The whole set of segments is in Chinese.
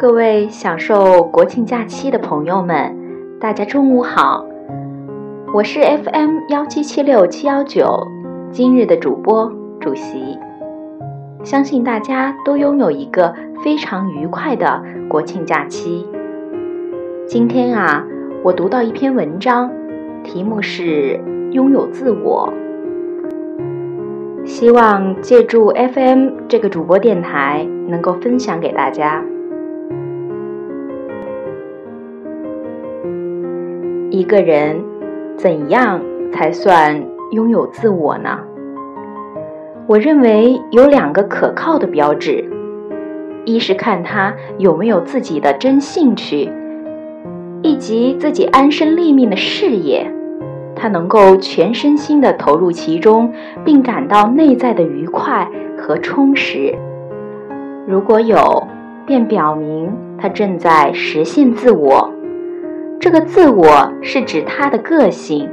各位享受国庆假期的朋友们，大家中午好，我是 FM 幺七七六七幺九，今日的主播主席。相信大家都拥有一个非常愉快的国庆假期。今天啊，我读到一篇文章，题目是“拥有自我”，希望借助 FM 这个主播电台，能够分享给大家。一个人怎样才算拥有自我呢？我认为有两个可靠的标志：一是看他有没有自己的真兴趣，以及自己安身立命的事业，他能够全身心的投入其中，并感到内在的愉快和充实。如果有，便表明他正在实现自我。这个自我是指他的个性，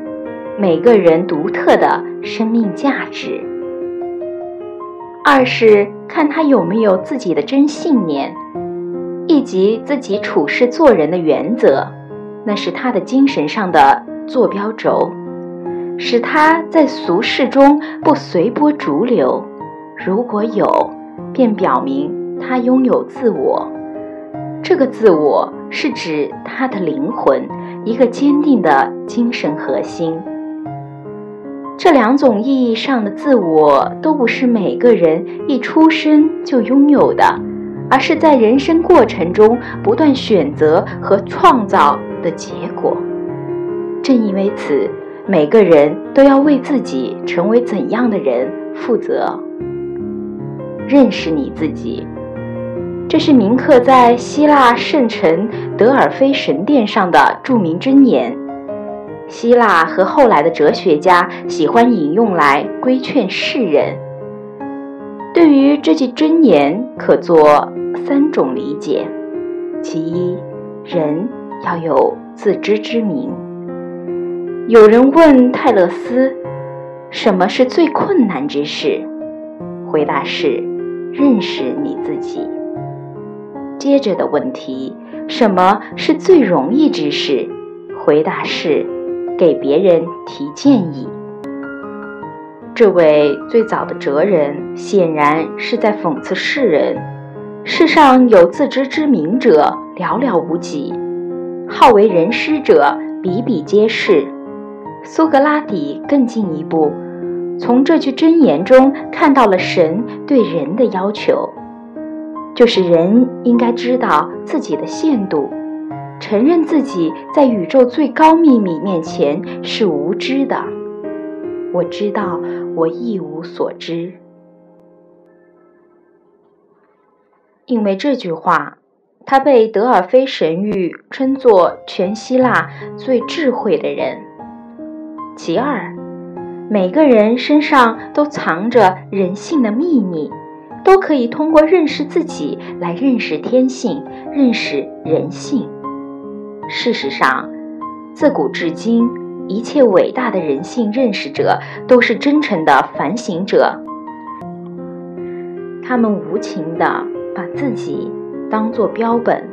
每个人独特的生命价值。二是看他有没有自己的真信念，以及自己处事做人的原则，那是他的精神上的坐标轴，使他在俗世中不随波逐流。如果有，便表明他拥有自我。这个自我是指他的灵魂，一个坚定的精神核心。这两种意义上的自我都不是每个人一出生就拥有的，而是在人生过程中不断选择和创造的结果。正因为此，每个人都要为自己成为怎样的人负责。认识你自己。这是铭刻在希腊圣城德尔菲神殿上的著名箴言。希腊和后来的哲学家喜欢引用来规劝世人。对于这句箴言，可做三种理解：其一，人要有自知之明。有人问泰勒斯：“什么是最困难之事？”回答是：“认识你自己。”接着的问题，什么是最容易之事？回答是，给别人提建议。这位最早的哲人显然是在讽刺世人：世上有自知之明者寥寥无几，好为人师者比比皆是。苏格拉底更进一步，从这句箴言中看到了神对人的要求。就是人应该知道自己的限度，承认自己在宇宙最高秘密面前是无知的。我知道我一无所知，因为这句话，他被德尔菲神谕称作全希腊最智慧的人。其二，每个人身上都藏着人性的秘密。都可以通过认识自己来认识天性，认识人性。事实上，自古至今，一切伟大的人性认识者都是真诚的反省者。他们无情地把自己当作标本，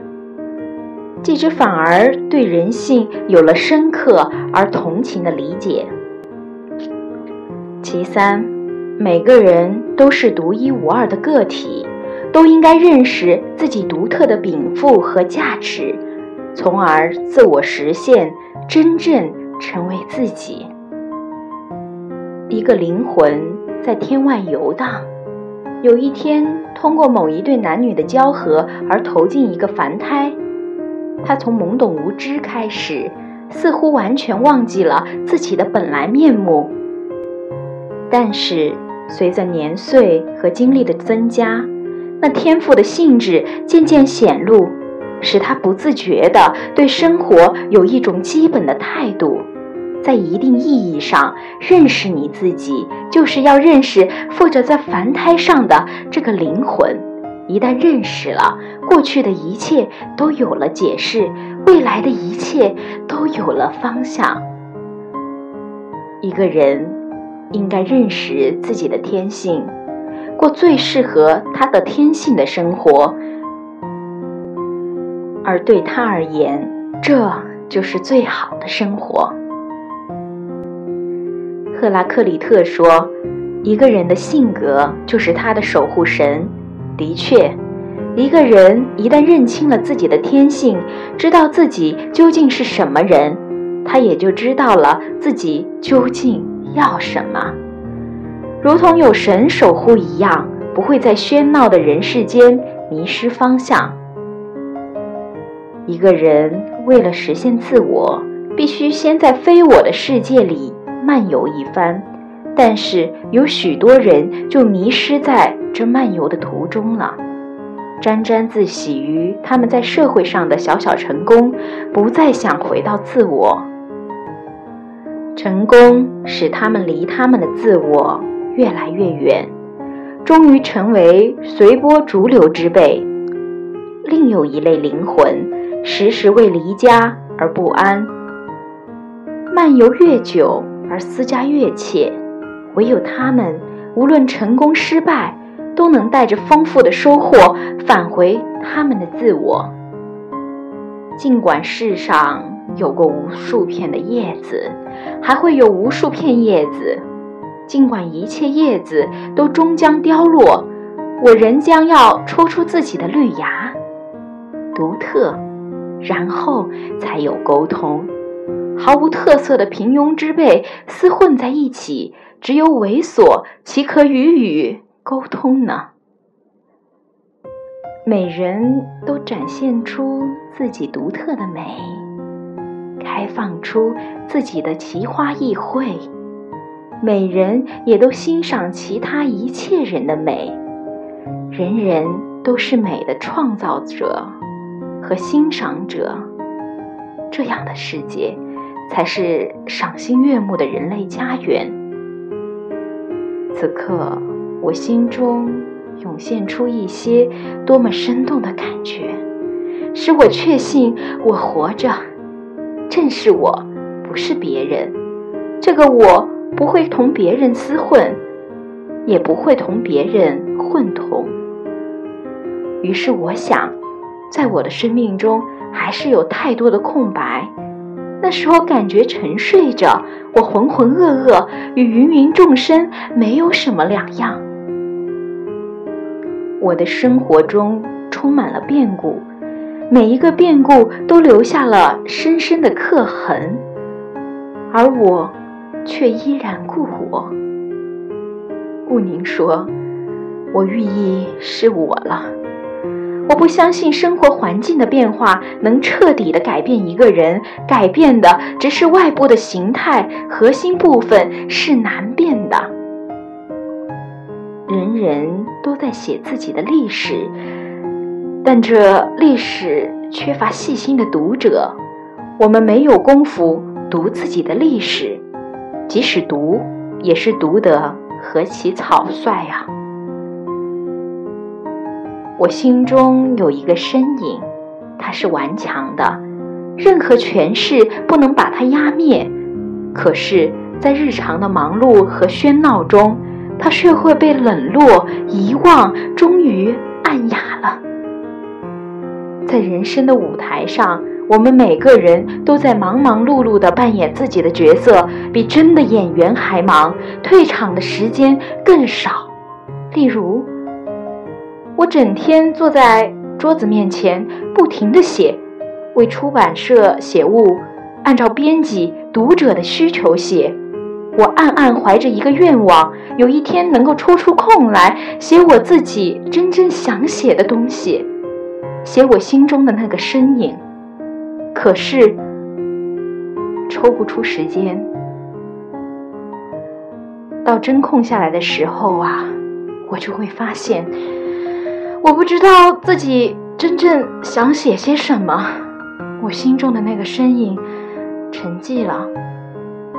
继之反而对人性有了深刻而同情的理解。其三。每个人都是独一无二的个体，都应该认识自己独特的禀赋和价值，从而自我实现，真正成为自己。一个灵魂在天外游荡，有一天通过某一对男女的交合而投进一个凡胎，他从懵懂无知开始，似乎完全忘记了自己的本来面目，但是。随着年岁和经历的增加，那天赋的性质渐渐显露，使他不自觉地对生活有一种基本的态度。在一定意义上，认识你自己，就是要认识附着在凡胎上的这个灵魂。一旦认识了，过去的一切都有了解释，未来的一切都有了方向。一个人。应该认识自己的天性，过最适合他的天性的生活。而对他而言，这就是最好的生活。赫拉克利特说：“一个人的性格就是他的守护神。”的确。一个人一旦认清了自己的天性，知道自己究竟是什么人，他也就知道了自己究竟要什么。如同有神守护一样，不会在喧闹的人世间迷失方向。一个人为了实现自我，必须先在非我的世界里漫游一番，但是有许多人就迷失在这漫游的途中了。沾沾自喜于他们在社会上的小小成功，不再想回到自我。成功使他们离他们的自我越来越远，终于成为随波逐流之辈。另有一类灵魂，时时为离家而不安，漫游越久而思家越切。唯有他们，无论成功失败。都能带着丰富的收获返回他们的自我。尽管世上有过无数片的叶子，还会有无数片叶子；尽管一切叶子都终将凋落，我仍将要抽出自己的绿芽，独特，然后才有沟通。毫无特色的平庸之辈厮混在一起，只有猥琐，岂可与语？沟通呢？每人都展现出自己独特的美，开放出自己的奇花异卉。每人也都欣赏其他一切人的美。人人都是美的创造者和欣赏者。这样的世界，才是赏心悦目的人类家园。此刻。我心中涌现出一些多么生动的感觉，使我确信我活着，正是我，不是别人。这个我不会同别人厮混，也不会同别人混同。于是我想，在我的生命中还是有太多的空白。那时候感觉沉睡着，我浑浑噩噩，与芸芸众生没有什么两样。我的生活中充满了变故，每一个变故都留下了深深的刻痕，而我却依然故我。顾宁说：“我寓意是我了。”我不相信生活环境的变化能彻底的改变一个人，改变的只是外部的形态，核心部分是难变的。人人都在写自己的历史，但这历史缺乏细心的读者。我们没有功夫读自己的历史，即使读，也是读得何其草率啊！我心中有一个身影，它是顽强的，任何权势不能把它压灭。可是，在日常的忙碌和喧闹中，他却会被冷落、遗忘，终于暗哑。在人生的舞台上，我们每个人都在忙忙碌碌地扮演自己的角色，比真的演员还忙，退场的时间更少。例如，我整天坐在桌子面前，不停地写，为出版社写物，按照编辑、读者的需求写。我暗暗怀着一个愿望，有一天能够抽出空来写我自己真正想写的东西，写我心中的那个身影。可是抽不出时间，到真空下来的时候啊，我就会发现，我不知道自己真正想写些什么，我心中的那个身影沉寂了。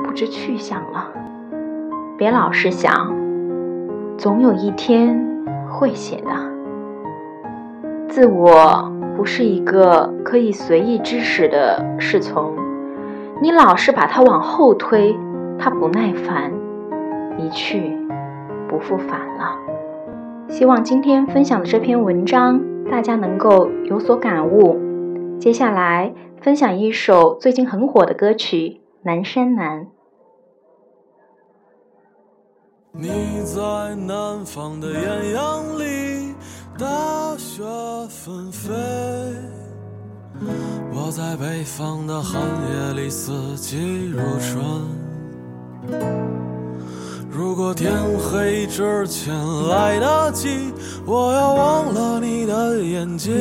不知去向了，别老是想，总有一天会写的。自我不是一个可以随意支使的侍从，你老是把它往后推，它不耐烦，一去不复返了。希望今天分享的这篇文章，大家能够有所感悟。接下来分享一首最近很火的歌曲《南山南》。你在南方的艳阳里，大雪纷飞；我在北方的寒夜里，四季如春。如果天黑之前来得及，我要忘了你的眼睛，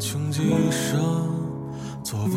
穷极一生做不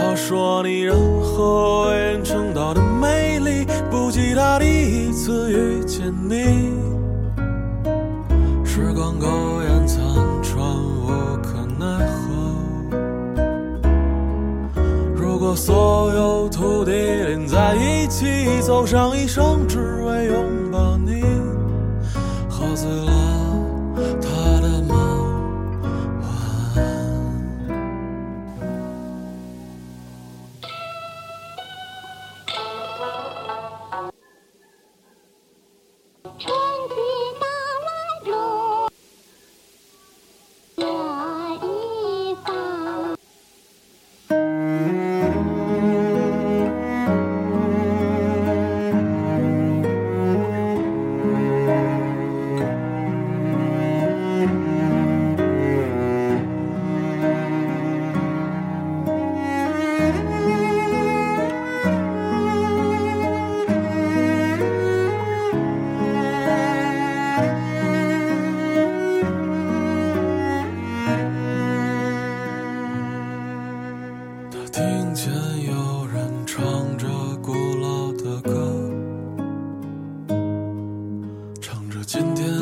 他说：“你任何为人称道的美丽，不及他第一次遇见你。时光苟延残喘，无可奈何。如果所有土地连在一起，走上一生，只为拥抱你，喝醉了今天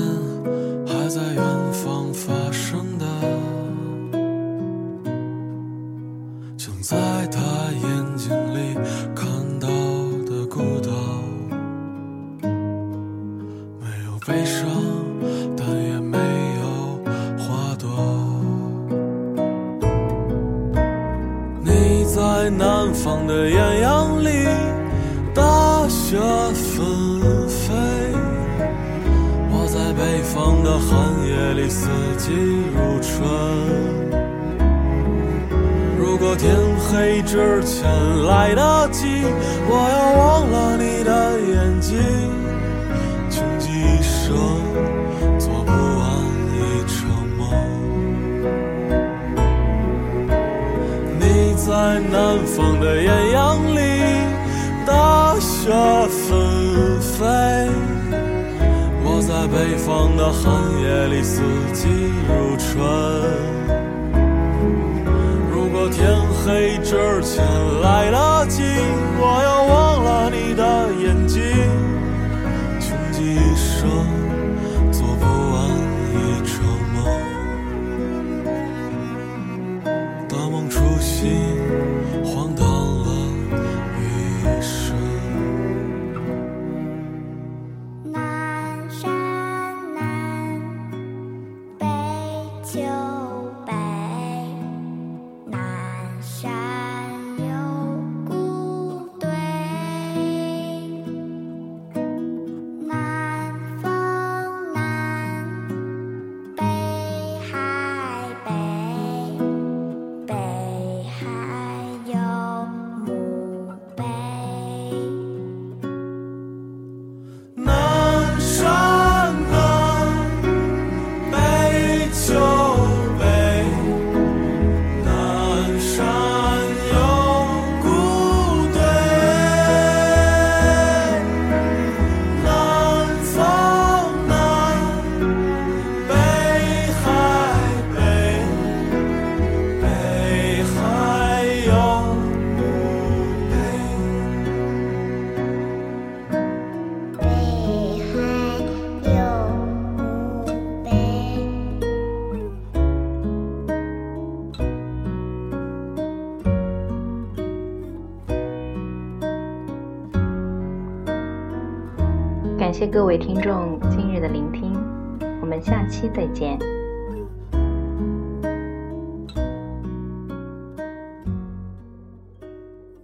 里，四季如春。如果天黑之前来得及，我要忘了你的眼睛，穷极一生做不完一场梦。你。在南方的艳阳里，大雪北方的寒夜里，四季如春。如果天黑之前来得及，我要忘了你的眼睛，穷极一生。各位听众今日的聆听，我们下期再见。